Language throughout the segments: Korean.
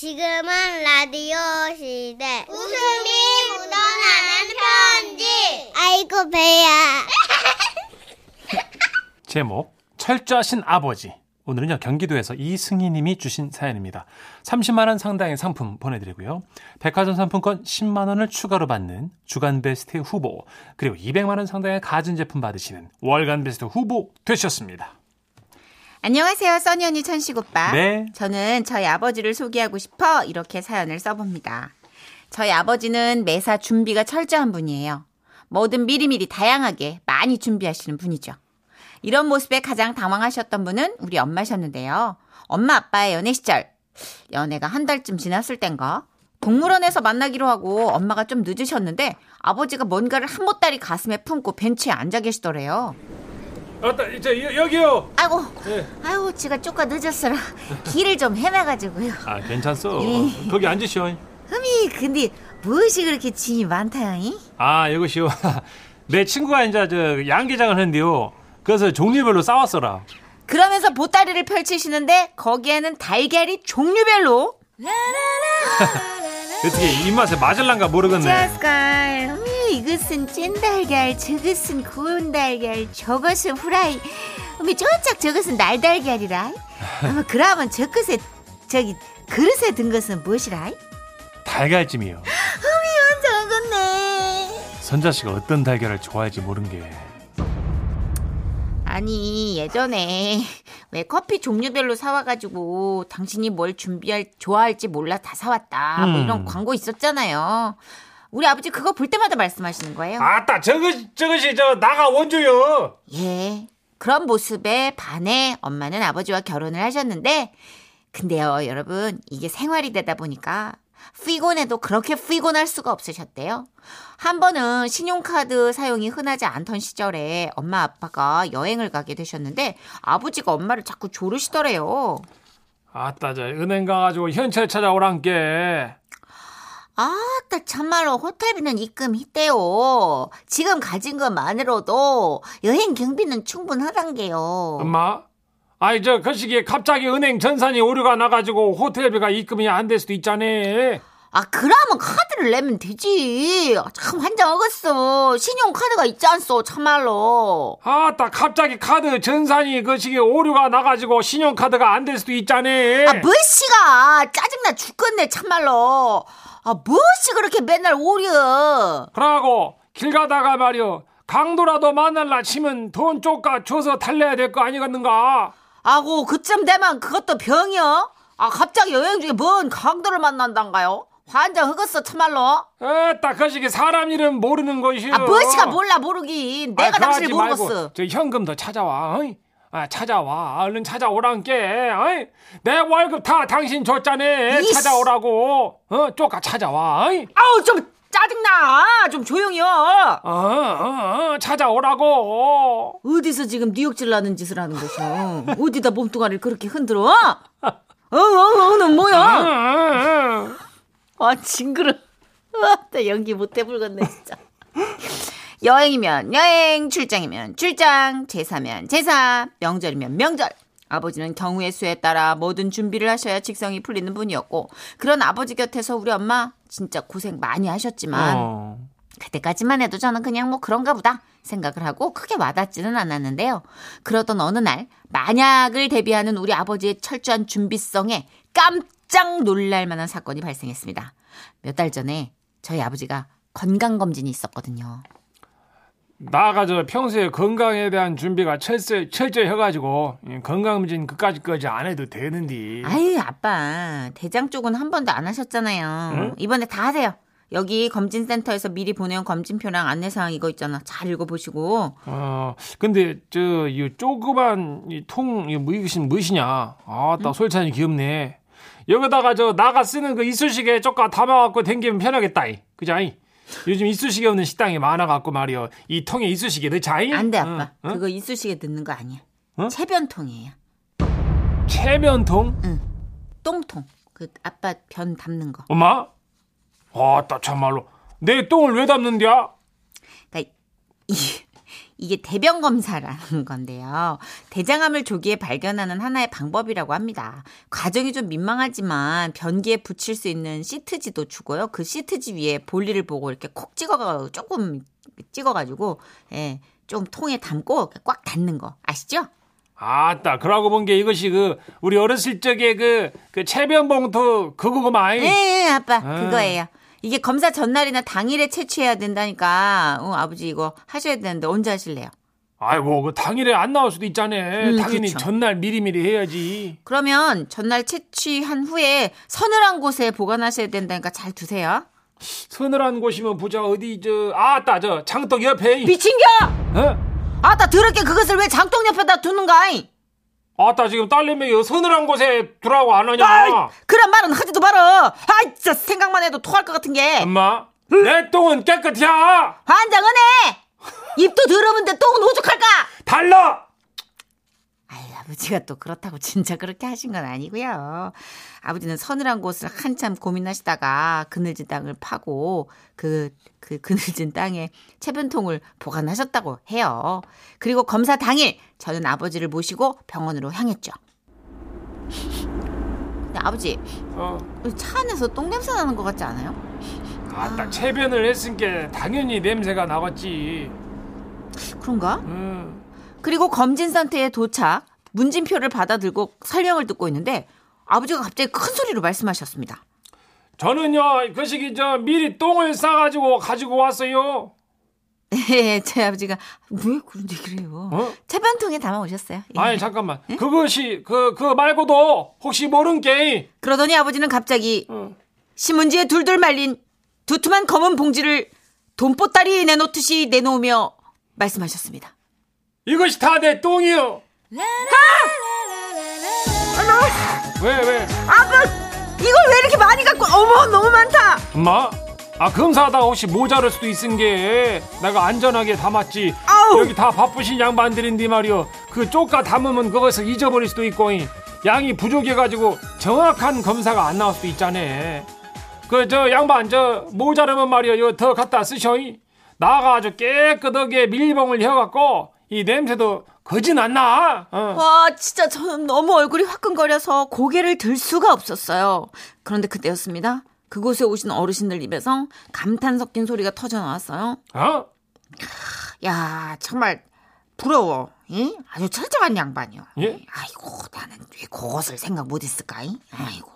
지금은 라디오 시대. 웃음이 묻어나는 편지. 아이고, 배야. 제목 철저하신 아버지 오늘은요 경기도에서 이승희님이 주신 사연입니다 30만원 상당의 상품 보내드리고요 백화점 상품권 10만원을 추가로 받는 주간 베스트 후보 그리고 200만원 상당의 가전제품 받으시는 월간 베스트 후보 되셨습니다 안녕하세요, 써니 언니 천식 오빠. 네. 저는 저희 아버지를 소개하고 싶어 이렇게 사연을 써봅니다. 저희 아버지는 매사 준비가 철저한 분이에요. 뭐든 미리미리 다양하게 많이 준비하시는 분이죠. 이런 모습에 가장 당황하셨던 분은 우리 엄마셨는데요. 엄마 아빠의 연애 시절, 연애가 한 달쯤 지났을 땐가 동물원에서 만나기로 하고 엄마가 좀 늦으셨는데 아버지가 뭔가를 한 보따리 가슴에 품고 벤치에 앉아 계시더래요. 아따 저 여기요 아이고, 네. 아이고, 지가 조금 늦었어라. 길을 좀 헤매가지고요. 아 괜찮소 예. 거기 앉으시오 흠이, 근데 무엇이 그렇게 짐이 많다요? 아 이것이요 내 친구가 이제 저 양계장을 했는데요 그래서 종류별로 싸웠어라 그러면서 보따리를 펼치시는데 거기에는 달걀이 종류별로 어떻게 입맛에 맞을란가 모르겠네 이것은 찐 달걀 저것은 구운 달걀 저것은 후라이. 어미 저짝 저것은 날달걀이라 어머 그러면 저것에 저기 그릇에 든 것은 무엇이라 달걀찜이요. 저것네. 선자 씨가 어떤 달걀을 좋아할지 모른 게. 아니 예전에 왜 커피 종류별로 사와가지고 당신이 뭘 준비할 좋아할지 몰라 다 사왔다. 뭐 음. 이런 광고 있었잖아요. 우리 아버지 그거 볼 때마다 말씀하시는 거예요. 아따 저것 저것이 저 나가 원조요. 예. 그런 모습에 반해 엄마는 아버지와 결혼을 하셨는데 근데요 여러분 이게 생활이 되다 보니까 피곤해도 그렇게 피곤할 수가 없으셨대요. 한 번은 신용카드 사용이 흔하지 않던 시절에 엄마 아빠가 여행을 가게 되셨는데 아버지가 엄마를 자꾸 조르시더래요. 아따 저 은행 가가지고 현찰 찾아오란께. 아따 참말로 호텔비는 입금했대요. 지금 가진 것만으로도 여행 경비는 충분하단 게요. 엄마. 아이 저 그 시기에 갑자기 은행 전산이 오류가 나가지고 호텔비가 입금이 안 될 수도 있잖아. 아, 그러면 카드를 내면 되지. 참 환장 어겠어. 신용카드가 있지 않소, 참말로. 아따 갑자기 카드 전산이 그 시기에 오류가 나가지고 신용카드가 안 될 수도 있잖아. 아, 무엇이가 짜증나 죽겠네, 참말로. 아, 무엇이 그렇게 맨날 오려. 그러고 길 가다가 말이여 강도라도 만날라 치면 돈 쪼까 줘서 달래야 될 거 아니겠는가? 아고, 그쯤 되면 그것도 병이여? 아, 갑자기 여행 중에 뭔 강도를 만난단가요? 환장 흑었어, 참말로. 에따 그 시기 사람 이름 모르는 것이요. 아, 무엇이가 몰라, 모르긴. 내가 당신을 모르겠어. 저 현금 더 찾아와. 어이? 아 찾아와. 얼른 찾아오란께. 어이? 내 월급 다 당신 줬잖아. 찾아오라고. 어 쪼까 찾아와. 어이? 아우, 좀 짜증나. 좀 조용히 해. 어, 어, 어, 찾아오라고. 어디서 지금 뉴욕질 나는 짓을 하는 것이야? 어디다 몸뚱아리를 그렇게 흔들어? 어, 어, 어, 는 어, 뭐야? 어, 어. 아, 징그러. 아, 나 연기 못 해불겠네, 진짜. 여행이면 여행, 출장이면 출장, 제사면 제사, 명절이면 명절. 아버지는 경우의 수에 따라 모든 준비를 하셔야 직성이 풀리는 분이었고, 그런 아버지 곁에서 우리 엄마 진짜 고생 많이 하셨지만, 어. 그때까지만 해도 저는 그냥 뭐 그런가 보다 생각을 하고 크게 와닿지는 않았는데요. 그러던 어느 날 만약을 대비하는 우리 아버지의 철저한 준비성에 깜짝 놀랄 만한 사건이 발생했습니다. 몇 달 전에 저희 아버지가 건강검진이 있었거든요. 나가 저 평소에 건강에 대한 준비가 철저히, 철저히 해가지고 이 건강검진 그까지까지 안 해도 되는데. 아유, 아빠. 대장 쪽은 한 번도 안 하셨잖아요. 응? 이번에 다 하세요. 여기 검진센터에서 미리 보내온 검진표랑 안내사항 이거 있잖아. 잘 읽어보시고. 어, 근데 저 이 조그만 이통 이거 뭐 이것이 무엇이냐? 아따 솔찬이 귀엽네. 여기다가 저 나가 쓰는 그 이쑤시개 쪼까 담아갖고 댕기면 편하겠다. 이. 그자이? 요즘 이쑤시개 없는 식당이 많아갖고 말이여. 이 통에 이쑤시개 넣자이? 안 돼, 아빠. 응? 응? 그거 이쑤시개 넣는 거 아니야. 어? 체변통이에요. 체면통? 똥통. 그 아빠 변 담는 거. 엄마? 아따 참말로. 내 똥을 왜 담는디야? 그러니까 이, 이게 대변 검사라는 건데요. 대장암을 조기에 발견하는 하나의 방법이라고 합니다. 과정이 좀 민망하지만 변기에 붙일 수 있는 시트지도 주고요. 그 시트지 위에 볼일을 보고 이렇게 콕 찍어가 조금 찍어가지고 예, 좀 통에 담고 꽉 닫는 거 아시죠? 아따, 그러고 본 게 이것이 그, 우리 어렸을 적에 그, 그 체변봉투 그거구만. 예, 예, 아빠 아. 그거예요. 이게 검사 전날이나 당일에 채취해야 된다니까. 어, 아버지 이거 하셔야 되는데 언제 하실래요? 아이고, 그 당일에 안 나올 수도 있잖아. 음, 당연히 그쵸. 전날 미리미리 해야지. 그러면 전날 채취한 후에 서늘한 곳에 보관하셔야 된다니까 잘 두세요. 서늘한 곳이면 보자, 어디, 저, 아따, 저, 장떡 옆에. 비친겨! 어? 아따 더럽게 그것을 왜 장독 옆에다 두는가 이? 아따, 지금 딸내미 서늘한 곳에 두라고 안 하냐? 아이, 그런 말은 하지도 말어. 아이 진짜 생각만 해도 토할 것 같은 게. 엄마, 내 똥은 깨끗이야! 환장은 해. 입도 더러운데 똥은 오죽할까? 달라! 아버지가 또 그렇다고 진짜 그렇게 하신 건 아니고요. 아버지는 서늘한 곳을 한참 고민하시다가 그늘진 땅을 파고 그, 그 그늘진 땅에 체변통을 보관하셨다고 해요. 그리고 검사 당일 저는 아버지를 모시고 병원으로 향했죠. 아버지, 어. 차 안에서 똥 냄새 나는 것 같지 않아요? 아따, 체변을 했으니까 당연히 냄새가 나겠지. 그런가? 음. 그리고 검진센터에 도착, 문진표를 받아들고 설명을 듣고 있는데 아버지가 갑자기 큰 소리로 말씀하셨습니다. 저는요, 그 시기 저 미리 똥을 싸가지고 가지고 왔어요. 예, 제 아버지가 왜 그런 얘기를 해요? 어? 체변통에 담아 오셨어요. 예. 아니, 잠깐만. 그것이, 그, 그 말고도 혹시 모른 게, 그러더니 아버지는 갑자기 어. 신문지에 둘둘 말린 두툼한 검은 봉지를 돈보따리에 내놓듯이 내놓으며 말씀하셨습니다. 이것이 다 내 똥이요. 왜, 왜? 아빠, 이걸 왜 이렇게 많이 갖고? 어머, 너무 많다. 엄마? 아, 검사하다가 혹시 모자랄 수도 있은 게, 내가 안전하게 담았지. 아우. 여기 다 바쁘신 양반들인데 말이요. 그 쪼까 담으면 그것을 잊어버릴 수도 있고, 이. 양이 부족해가지고 정확한 검사가 안 나올 수도 있잖아. 그, 저 양반, 저, 모자르면 말이요. 이거 더 갖다 쓰셔. 이. 나가 아주 깨끗하게 밀봉을 해갖고, 이 냄새도 거진 안 나. 어. 와, 진짜 저는 너무 얼굴이 화끈거려서 고개를 들 수가 없었어요. 그런데 그때였습니다. 그곳에 오신 어르신들 입에서 감탄 섞인 소리가 터져 나왔어요. 어? 야, 정말 부러워. 이? 아주 철저한 양반이요. 예? 아이고, 나는 왜 그것을 생각 못했을까? 이? 아이고,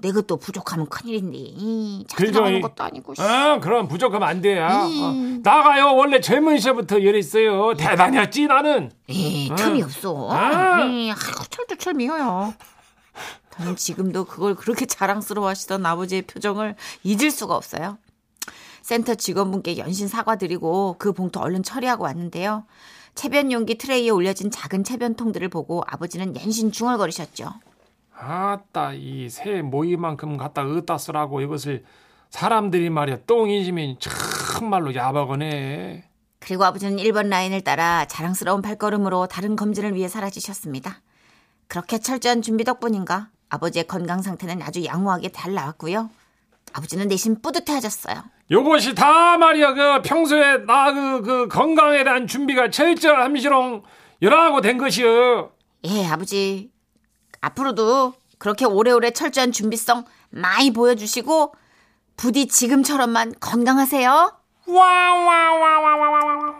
내 것도 부족하면 큰일인데. 이, 자기 그죠, 나오는 이- 것도 아니고. 씨. 어, 그럼 부족하면 안 돼요. 음. 어. 나가요. 원래 젊은 시절부터 이랬어요. 대단했지, 나는. 에이, 어. 틈이 없어. 아. 에이, 아이고, 철두철미해요. 저는 지금도 그걸 그렇게 자랑스러워 하시던 아버지의 표정을 잊을 수가 없어요. 센터 직원분께 연신 사과드리고 그 봉투 얼른 처리하고 왔는데요. 체변 용기 트레이에 올려진 작은 체변통들을 보고 아버지는 연신 중얼거리셨죠. 아따, 이 새 모이만큼 갖다 어디다 쓰라고 이것을 사람들이 말이야 똥이지면 참말로 야박하네. 그리고 아버지는 1번 라인을 따라 자랑스러운 발걸음으로 다른 검진을 위해 사라지셨습니다. 그렇게 철저한 준비 덕분인가 아버지의 건강 상태는 아주 양호하게 잘 나왔고요. 아버지는 내심 뿌듯해하셨어요. 요것이 다 말이야 그 평소에 나그 그 건강에 대한 준비가 철저함시롱 여라고 된 것이여. 예, 아버지. 앞으로도 그렇게 오래오래 철저한 준비성 많이 보여주시고 부디 지금처럼만 건강하세요. 와와와와와와.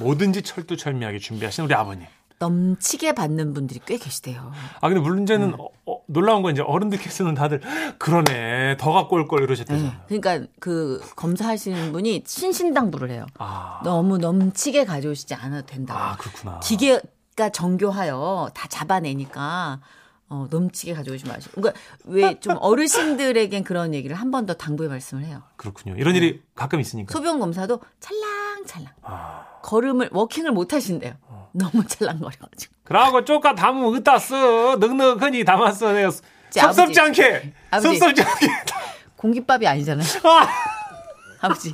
뭐든지 철두철미하게 준비하시는 우리 아버님. 넘치게 받는 분들이 꽤 계시대요. 아 근데 문제는 음. 어, 어, 놀라운 건 이제 어른들께서는 다들 그러네 더 갖고 올 걸 이러셨대요. 그러니까 그 검사하시는 분이 신신당부를 해요. 아, 너무 넘치게 가져오시지 않아도 된다고. 아 그렇구나. 기계 가 정교하여 다 잡아내니까 어, 넘치게 가져오지 마시고. 그러니까 왜 좀 어르신들에겐 그런 얘기를 한 번 더 당부의 말씀을 해요. 그렇군요. 이런 일이 가끔 있으니까. 소변 검사도 찰랑찰랑. 아, 걸음을 워킹을 못 하신대요. 어. 너무 찰랑거려가지고. 그러고 쪼까 담으면 어디다 써. 넉넉하니 담았어. 내가 제 섭섭지. 않게. 아버지. 섭섭지 않게. 공깃밥이 아니잖아요. 아, 아버지.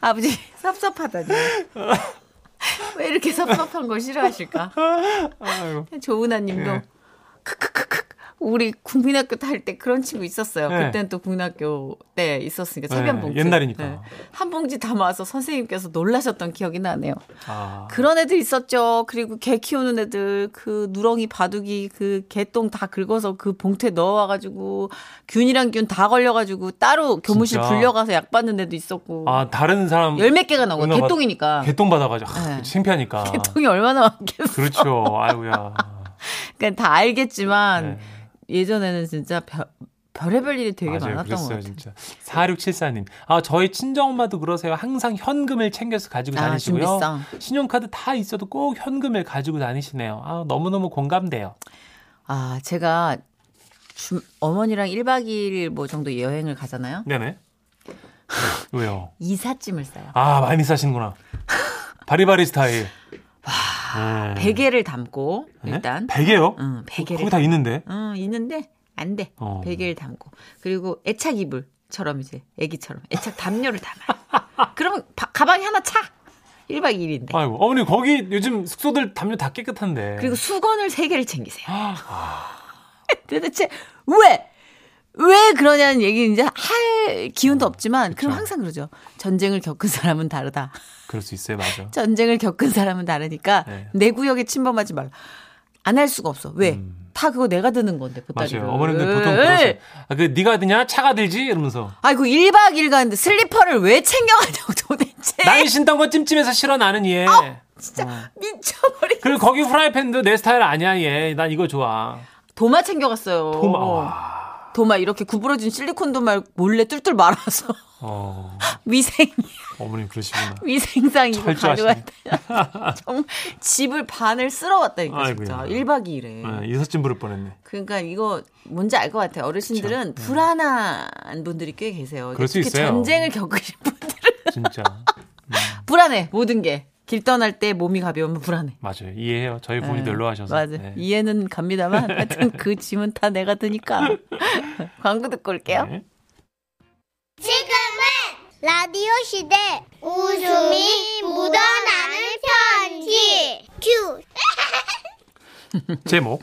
아버지 섭섭하다니. 왜 이렇게 섭섭한 걸 싫어하실까? 조은아님도 예. 크크크크 우리 국민학교 탈때 그런 친구 있었어요. 네. 그때는 또 국민학교 때 있었으니까 네, 세변 봉투. 옛날이니까. 한 봉지 담아서 선생님께서 놀라셨던 기억이 나네요. 아. 그런 애들 있었죠. 그리고 개 키우는 애들 그 누렁이 바둑이 그 개똥 다 긁어서 그 봉투에 넣어와 가지고 균이랑 균 다 걸려 가지고 따로 교무실 진짜? 불려가서 약 받는 애도 있었고 아, 다른 사람 열 몇 개가 나오고 응아 받- 개똥이니까 개똥 받아 가지고 아, 네. 창피하니까. 개똥이 얼마나 많겠어. 그렇죠. 아이고야. 그러니까 다 알겠지만 네. 예전에는 진짜 별, 별의별 일이 되게 맞아요. 많았던 것 그랬어요, 같아요. 진짜. 4674님. 아, 저희 친정엄마도 그러세요. 항상 현금을 챙겨서 가지고 아, 다니시고요. 준비성. 신용카드 다 있어도 꼭 현금을 가지고 다니시네요. 아, 너무너무 공감돼요. 아, 제가 주, 어머니랑 1박 2일 뭐 정도 여행을 가잖아요. 네네. 왜요? 이삿짐을 싸요. 아, 많이 싸시는구나. 바리바리 스타일. 와. 베개를 담고 네? 일단 베개요? 응, 베개를 거기 다 있는데. 응, 있는데 안 돼. 어. 베개를 담고 그리고 애착 이불처럼 이제 애기처럼 애착 담요를 담아요. 그러면 바- 가방이 하나 차. 1박 2일인데. 아이고, 어머니 거기 요즘 숙소들 담요 다 깨끗한데. 그리고 수건을 세 개를 챙기세요. 아. 도대체 왜? 왜 그러냐는 얘기 이제 할 기운도 없지만 그럼 그쵸. 항상 그러죠. 전쟁을 겪은 사람은 다르다. 그럴 수 있어요, 맞아. 전쟁을 겪은 사람은 다르니까 네. 내 구역에 침범하지 말라. 안 할 수가 없어. 왜? 음. 다 그거 내가 드는 건데 보따리를. 맞아요. 어머님들 보통 그러세요. 아, 그 네가 드냐? 차가 들지? 이러면서. 아이고 1박 2일 가는데 슬리퍼를 왜 챙겨가냐고 도대체. 남이 신던 거 찜찜해서 싫어 나는 얘. 진짜 미쳐버리. 그리고 거기 프라이팬도 내 스타일 아니야 얘. 난 이거 좋아. 도마 챙겨갔어요. 도마. 와. 도마 이렇게 구부러진 실리콘 도마 몰래 뚤뚤 말아서 어. 위생 어머님 그러시구나. 위생상 이거 철저하시네. 가져갔다. 정말 집을 반을 쓸어왔다니까 진짜. 아이고야. 1박 2일에. 아, 이삿짐 부를 뻔했네. 그러니까 이거 뭔지 알 것 같아요. 어르신들은 불안한 분들이 꽤 계세요. 네. 그럴 수 특히 있어요. 전쟁을 겪으신 분들은 진짜. 불안해 모든 게. 길 떠날 때 몸이 가벼우면 불안해. 맞아요. 이해해요. 저희 부모님 네. 놀러 가셔서. 맞아. 네. 이해는 갑니다만 하여튼 그 짐은 다 내가 드니까. 광고 듣고 올게요. 네. 지금은 라디오 시대 웃음이 묻어나는 편지 큐 제목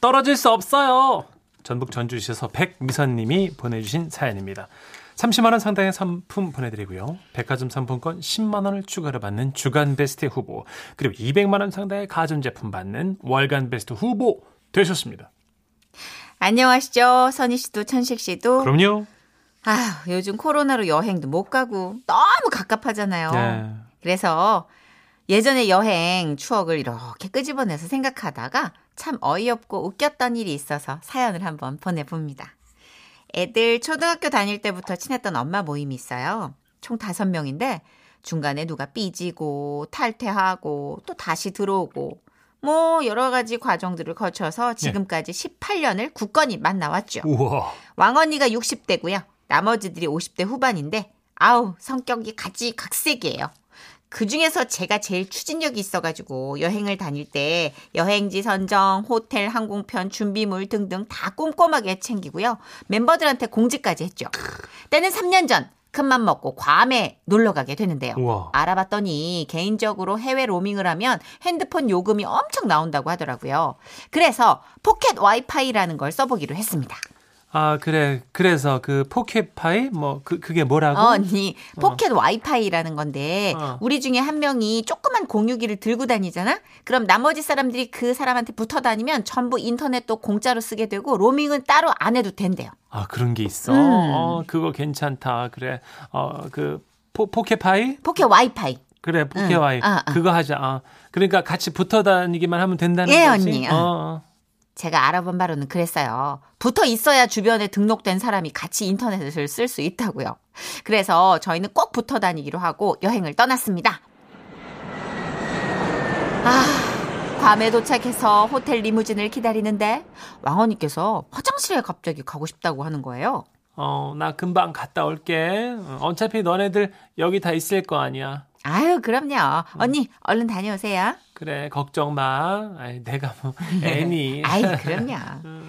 떨어질 수 없어요. 전북 전주시에서 백미선님이 보내주신 사연입니다. 30만 원 상당의 상품 보내드리고요. 백화점 상품권 10만 원을 추가로 받는 주간 베스트 후보 그리고 200만 원 상당의 가전제품 받는 월간 베스트 후보 되셨습니다. 안녕하시죠. 선희 씨도 천식 씨도. 그럼요. 아휴, 요즘 코로나로 여행도 못 가고 너무 갑갑하잖아요. 네. 그래서 예전에 여행 추억을 이렇게 끄집어내서 생각하다가 참 어이없고 웃겼던 일이 있어서 사연을 한번 보내봅니다. 애들 초등학교 다닐 때부터 친했던 엄마 모임이 있어요. 총 다섯 명인데 중간에 누가 삐지고 탈퇴하고 또 다시 들어오고 뭐 여러 가지 과정들을 거쳐서 지금까지 18년을 굳건히 만나왔죠. 우와. 왕언니가 60대고요. 나머지들이 50대 후반인데 아우 성격이 가지 각색이에요. 그 중에서 제가 제일 추진력이 있어가지고 여행을 다닐 때 여행지 선정, 호텔, 항공편, 준비물 등등 다 꼼꼼하게 챙기고요. 멤버들한테 공지까지 했죠. 때는 3년 전 큰맘 먹고 괌에 놀러 가게 되는데요. 우와. 알아봤더니 개인적으로 해외 로밍을 하면 핸드폰 요금이 엄청 나온다고 하더라고요. 그래서 포켓 와이파이라는 걸 써보기로 했습니다. 아 그래 그래서 그 포켓파이 뭐 그 그게 뭐라고? 어, 언니 포켓 와이파이라는 건데 어. 우리 중에 한 명이 조그만 공유기를 들고 다니잖아. 그럼 나머지 사람들이 그 사람한테 붙어 다니면 전부 인터넷도 공짜로 쓰게 되고 로밍은 따로 안 해도 된대요. 아 그런 게 있어. 음. 어 그거 괜찮다. 그래. 어그 포켓파이? 포켓 와이파이. 그래 포켓와이 응. 아, 아. 그거 하자. 아, 그러니까 같이 붙어 다니기만 하면 된다는 예, 거지. 언니. 어, 어. 제가 알아본 바로는 그랬어요. 붙어 있어야 주변에 등록된 사람이 같이 인터넷을 쓸 수 있다고요. 그래서 저희는 꼭 붙어 다니기로 하고 여행을 떠났습니다. 아, 괌에 도착해서 호텔 리무진을 기다리는데 왕언니께서 화장실에 갑자기 가고 싶다고 하는 거예요. 어, 나 금방 갔다 올게. 어, 어차피 너네들 여기 다 있을 거 아니야. 아유, 그럼요. 언니, 얼른 다녀오세요. 그래, 걱정 마. 아이, 내가 뭐 애니. 아이, 그럼요.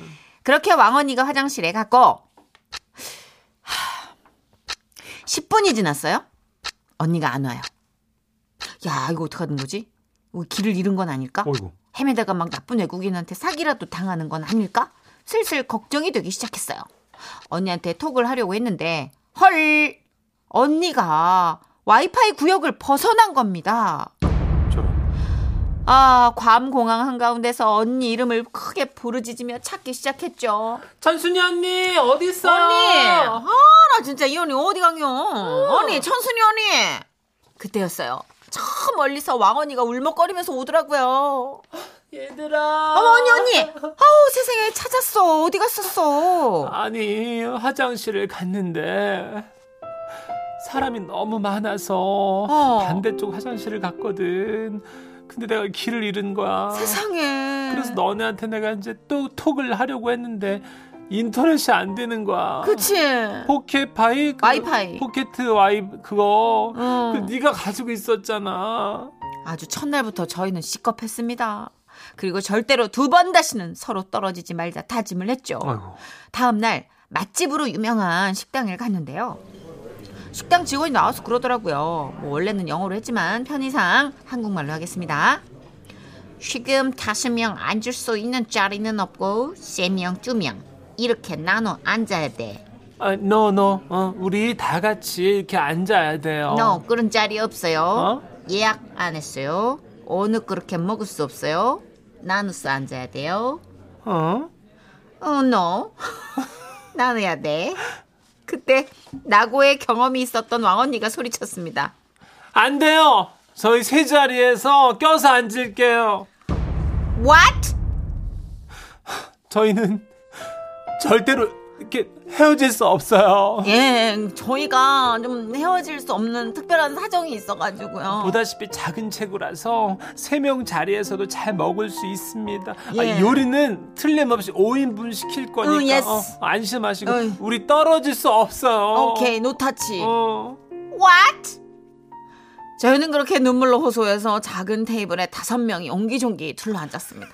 그렇게 왕언니가 화장실에 갔고, 하, 10분이 지났어요? 언니가 안 와요. 야, 이거 어떡하는 거지? 이거 길을 잃은 건 아닐까? 어이구. 헤매다가 막 나쁜 외국인한테 사기라도 당하는 건 아닐까? 슬슬 걱정이 되기 시작했어요. 언니한테 톡을 하려고 했는데 헐 언니가 와이파이 구역을 벗어난 겁니다. 아, 괌 공항 한가운데서 언니 이름을 크게 부르짖으며 찾기 시작했죠. 천순이 언니 어디 있어? 언니, 아, 나 진짜 이 언니 어디 강요? 언니, 천순이 언니. 그때였어요. 저 멀리서 왕언니가 울먹거리면서 오더라고요. 얘들아. 어머, 언니, 언니. 아우, 세상에 찾았어. 어디 갔었어? 아니 화장실을 갔는데 사람이 너무 많아서 어. 반대쪽 화장실을 갔거든. 근데 내가 길을 잃은 거야. 세상에. 그래서 너네한테 내가 이제 또 톡을 하려고 했는데 인터넷이 안 되는 거야. 그치? 포켓파이 그 와이파이. 포켓 와이 그거 어. 그 네가 가지고 있었잖아. 아주 첫날부터 저희는 시겁했습니다. 그리고 절대로 두 번 다시는 서로 떨어지지 말자 다짐을 했죠. 아이고. 다음 날 맛집으로 유명한 식당을 갔는데요. 식당 직원이 나와서 그러더라고요. 뭐 원래는 영어로 했지만 편의상 한국말로 하겠습니다. 지금 다섯 명 앉을 수 있는 자리는 없고 세 명, 두 명 이렇게 나눠 앉아야 돼. 아, no, no. 어, 우리 다 같이 이렇게 앉아야 돼요. No, 그런 자리 없어요. 어? 예약 안 했어요. 어느 그렇게 먹을 수 없어요. 나눠서 앉아야 돼요. 어? 어, no. 나눠야 돼. 그때 나고의 경험이 있었던 왕언니가 소리쳤습니다. 안 돼요. 저희 세 자리에서 껴서 앉을게요. What? 저희는 절대로 헤어질 수 없어요. 예, 저희가 좀 헤어질 수 없는 특별한 사정이 있어가지고요. 보다시피 작은 체구라서 세 명 자리에서도 잘 먹을 수 있습니다. 예. 아, 요리는 틀림없이 5인분 시킬 거니까 응, yes. 어, 안심하시고 어이. 우리 떨어질 수 없어요. 오케이, no touch. 어. What? 저희는 그렇게 눈물로 호소해서 작은 테이블에 다섯 명이 옹기종기 둘러 앉았습니다.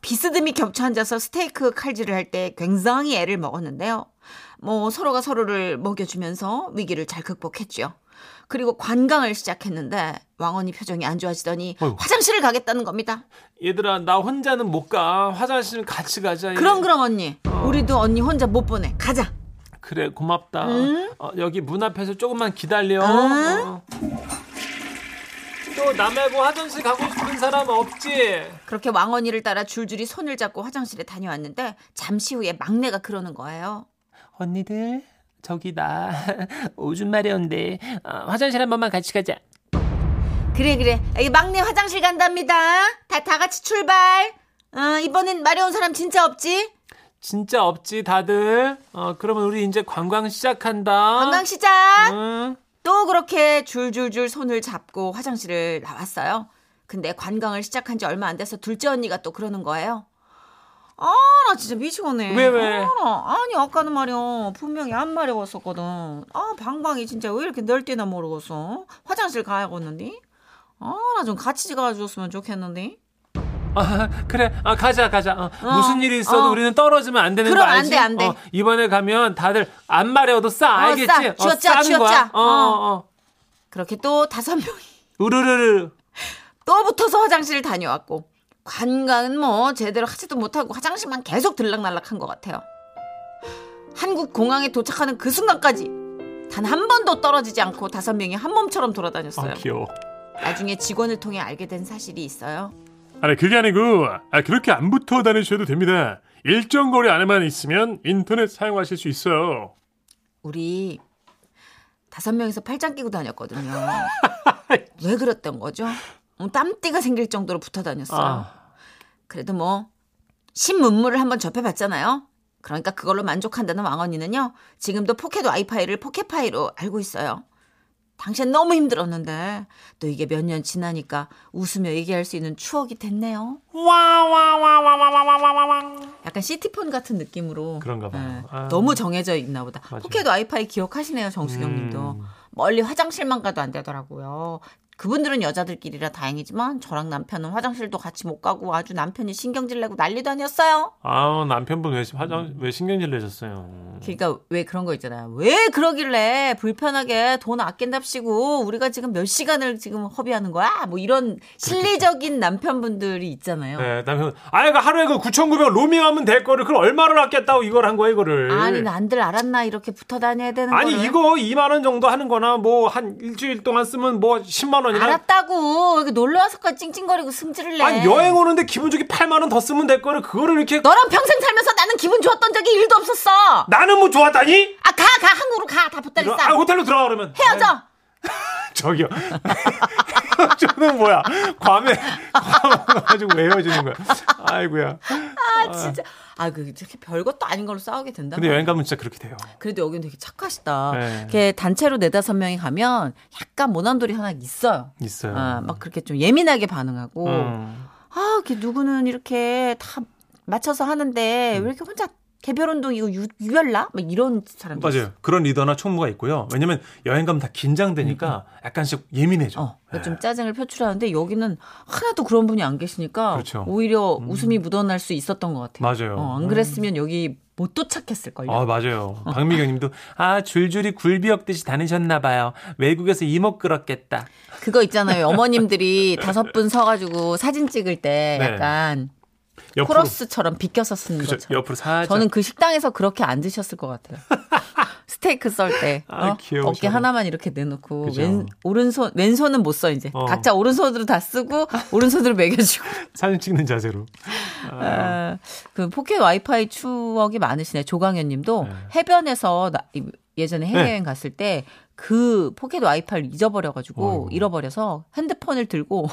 비스듬히 겹쳐 앉아서 스테이크 칼질을 할 때 굉장히 애를 먹었는데요. 뭐 서로가 서로를 먹여주면서 위기를 잘 극복했죠. 그리고 관광을 시작했는데 왕언니 표정이 안 좋아지더니 어이구. 화장실을 가겠다는 겁니다. 얘들아 나 혼자는 못 가. 화장실 같이 가자. 그럼 그럼 언니, 우리도 언니 혼자 못 보내. 가자. 그래 고맙다. 응? 어, 여기 문 앞에서 조금만 기다려. 응? 어. 또나 말고 화장실 가고 싶은 사람 없지? 그렇게 왕언니를 따라 줄줄이 손을 잡고 화장실에 다녀왔는데 잠시 후에 막내가 그러는 거예요. 언니들 저기 나 오줌 마려운데 어, 화장실 한 번만 같이 가자. 그래 그래 이 막내 화장실 간답니다 다 다 같이 출발 어, 이번엔 마려운 사람 진짜 없지 진짜 없지 다들. 어 그러면 우리 이제 관광 시작한다. 관광 시작 응. 또 그렇게 줄줄줄 손을 잡고 화장실을 나왔어요. 근데 관광을 시작한 지 얼마 안 돼서 둘째 언니가 또 그러는 거예요. 아 나 진짜 미치겠네. 왜, 왜? 아, 나- 아니 아까는 말이야 분명히 안 마려웠었거든. 아 방방이 진짜 왜 이렇게 넓게나 모르겠어 화장실 가야겠는데 아 나 좀 같이 가줬으면 좋겠는데 아, 그래. 아, 가자, 가자. 어, 어, 무슨 일이 있어도 어. 우리는 떨어지면 안 되는 거안 알지? 돼, 안 돼. 어, 이번에 가면 다들 안 마려워도 싸, 알겠지? 싸. 어, 싸는 쥐어짜. 거야. 어, 어. 어. 그렇게 또 다섯 명이 우르르르. 또 붙어서 화장실을 다녀왔고 관광은 뭐 제대로 하지도 못하고 화장실만 계속 들락날락한 것 같아요. 한국 공항에 도착하는 그 순간까지 단 한 번도 떨어지지 않고 다섯 명이 한 몸처럼 돌아다녔어요. 아, 귀여워. 나중에 직원을 통해 알게 된 사실이 있어요. 아니 그게 아니고 아, 그렇게 안 붙어 다니셔도 됩니다. 일정 거리 안에만 있으면 인터넷 사용하실 수 있어요. 우리 다섯 명이서 팔짱 끼고 다녔거든요. 왜 그랬던 거죠? 어, 땀띠가 생길 정도로 붙어 다녔어요. 아, 그래도 뭐 신문물을 한번 접해봤잖아요. 그러니까 그걸로 만족한다는 왕언니는요. 지금도 포켓 와이파이를 포켓파이로 알고 있어요. 당시엔 너무 힘들었는데 또 이게 몇 년 지나니까 웃으며 얘기할 수 있는 추억이 됐네요. 약간 시티폰 같은 느낌으로 그런가 봐요. 예, 아. 너무 정해져 있나 보다. 맞아요. 포켓 와이파이 기억하시네요, 정수경 님도. 음. 멀리 화장실만 가도 안 되더라고요. 그분들은 여자들끼리라 다행이지만 저랑 남편은 화장실도 같이 못 가고 아주 남편이 신경질 내고 난리도 아니었어요. 아 남편분 왜 화장 왜 신경질 내셨어요? 그러니까 왜 그런 거 있잖아요. 왜 그러길래 불편하게 돈 아낀답시고 우리가 지금 몇 시간을 지금 허비하는 거야? 뭐 이런 실리적인 남편분들이 있잖아요. 네 남편 아니 그 하루에 그 9,900원 로밍하면 될 거를 그걸 얼마를 아꼈다고 이걸 한 거야 이거를. 아니 난들 알았나 이렇게 붙어 다녀야 되는 아니 거를. 이거 2만 원 정도 하는 거나 뭐 한 일주일 동안 쓰면 뭐 10만 원 이나 알았다고 여기 놀러 와서까지 찡찡거리고 승질을 내. 아니 여행 오는데 기분 좋게 8만 원 더 쓰면 될 거를 그거를 이렇게 너랑 평생 살면서 나는 기분 좋았던 적이 일도 없었어. 나는 뭐 좋았다니? 아 가 가 한국으로 가 다 보따리 아, 싸. 호텔로 들어가 그러면 헤어져. 저기요. 저는 뭐야? 괌에 괌 가지고 왜 헤어지는 거야? 아이고야. 아 진짜. 아그 이렇게 별것도 아닌 걸로 싸우게 된다. 근데 여행 가면 진짜 그렇게 돼요. 그래도 여기는 되게 착하시다. 네. 이렇게 단체로 네다섯 명이 가면 약간 모난돌이 하나 있어요. 있어요. 아, 막 그렇게 좀 예민하게 반응하고 음. 아, 이렇게 누구는 이렇게 다 맞춰서 하는데 음. 왜 이렇게 혼자 개별 운동 이거 유, 유별나? 막 이런 사람들. 맞아요. 그런 리더나 총무가 있고요. 왜냐면 여행 가면 다 긴장되니까 약간씩 예민해져. 어, 네. 좀 짜증을 표출하는데 여기는 하나도 그런 분이 안 계시니까 그렇죠. 오히려 웃음이 묻어날 수 있었던 것 같아요. 맞아요. 어, 안 그랬으면 여기 못 도착했을걸요. 아, 맞아요. 박미경 님도, 아, 줄줄이 굴비역듯이 다니셨나봐요. 외국에서 이목 끌었겠다. 그거 있잖아요. 어머님들이 다섯 분 서가지고 사진 찍을 때 네. 약간 옆으로, 코러스처럼 비껴서 쓰는 것처럼. 옆으로 살짝. 저는 그 식당에서 그렇게 안 드셨을 것 같아요. 스테이크 썰 때 아, 어? 귀여우셔. 어깨 하나만 이렇게 내놓고 그죠. 왼 오른손 왼손은 못 써 이제 어. 각자 오른손으로 다 쓰고 오른손으로 매겨주고 사진 찍는 자세로. 아, 그 포켓 와이파이 추억이 많으시네 조강현님도 네. 해변에서 나- 이- 예전에 해외여행 네. 갔을 때 그 포켓 와이파이를 잊어버려가지고 어이구. 잃어버려서 핸드폰을 들고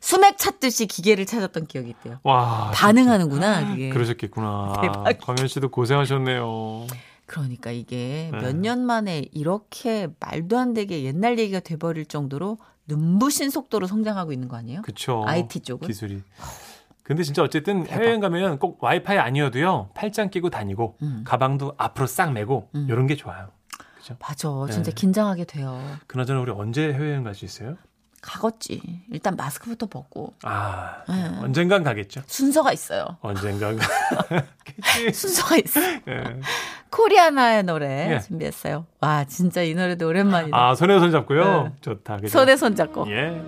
수맥 찾듯이 기계를 찾았던 기억이 있대요. 와. 반응하는구나 그게. 그러셨겠구나. 대박. 광현 씨도 고생하셨네요. 그러니까 이게 네. 몇년 만에 이렇게 말도 안 되게 옛날 얘기가 돼버릴 정도로 눈부신 속도로 성장하고 있는 거 아니에요? 그쵸. IT 쪽은? 기술이. 근데 진짜 어쨌든 해외여행 가면 꼭 와이파이 아니어도요. 팔짱 끼고 다니고, 음. 가방도 앞으로 싹 메고, 음. 이런 게 좋아요. 그죠? 맞아. 진짜 네. 긴장하게 돼요. 그나저나 우리 언제 해외여행 갈 수 있어요? 가겠지. 일단 마스크부터 벗고. 아, 네. 언젠간 가겠죠. 순서가 있어요. 언젠간 가겠지. 순서가 있어. 예. 코리아나의 노래 예. 준비했어요. 와, 진짜 이 노래도 오랜만이다. 아, 손에 손 잡고요. 네. 좋다. 그죠? 손에 손 잡고. 예.